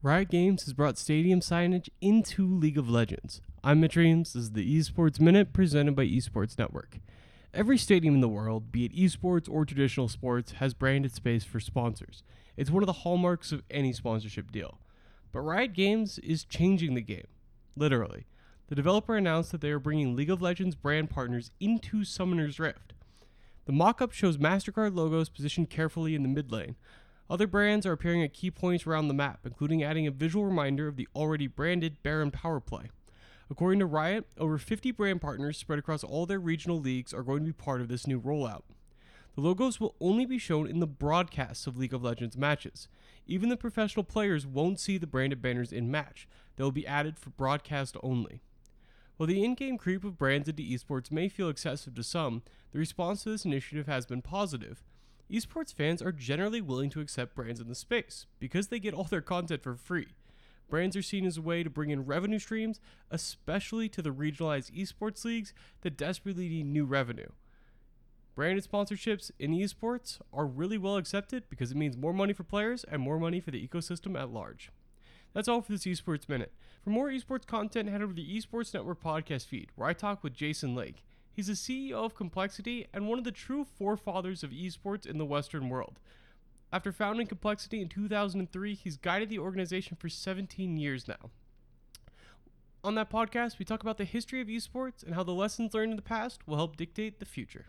Riot Games has brought stadium signage into League of Legends. I'm Mitch Reames. This is the Esports Minute presented by Esports Network. Every stadium in the world, be it esports or traditional sports, has branded space for sponsors. It's one of the hallmarks of any sponsorship deal. But Riot Games is changing the game. Literally. The developer announced that they are bringing League of Legends brand partners into Summoner's Rift. The mock up shows MasterCard logos positioned carefully in the mid lane, other brands are appearing at key points around the map, including adding a visual reminder of the already branded Baron power play. According to Riot, over 50 brand partners spread across all their regional leagues are going to be part of this new rollout. The logos will only be shown in the broadcasts of League of Legends matches. Even the professional players won't see the branded banners in match, they will be added for broadcast only. While the in game creep of brands into esports may feel excessive to some, the response to this initiative has been positive esports fans are generally willing to accept brands in the space because they get all their content for free. Brands are seen as a way to bring in revenue streams, especially to the regionalized esports leagues that desperately need new revenue. Branded sponsorships in esports are really well accepted because it means more money for players and more money for the ecosystem at large. That's all for this Esports Minute. For more esports content, head over to the Esports Network podcast feed, where I talk with Jason Lake. He's the CEO of Complexity and one of the true forefathers of esports in the Western world. After founding Complexity in 2003, he's guided the organization for 17 years now. On that podcast, we talk about the history of esports and how the lessons learned in the past will help dictate the future.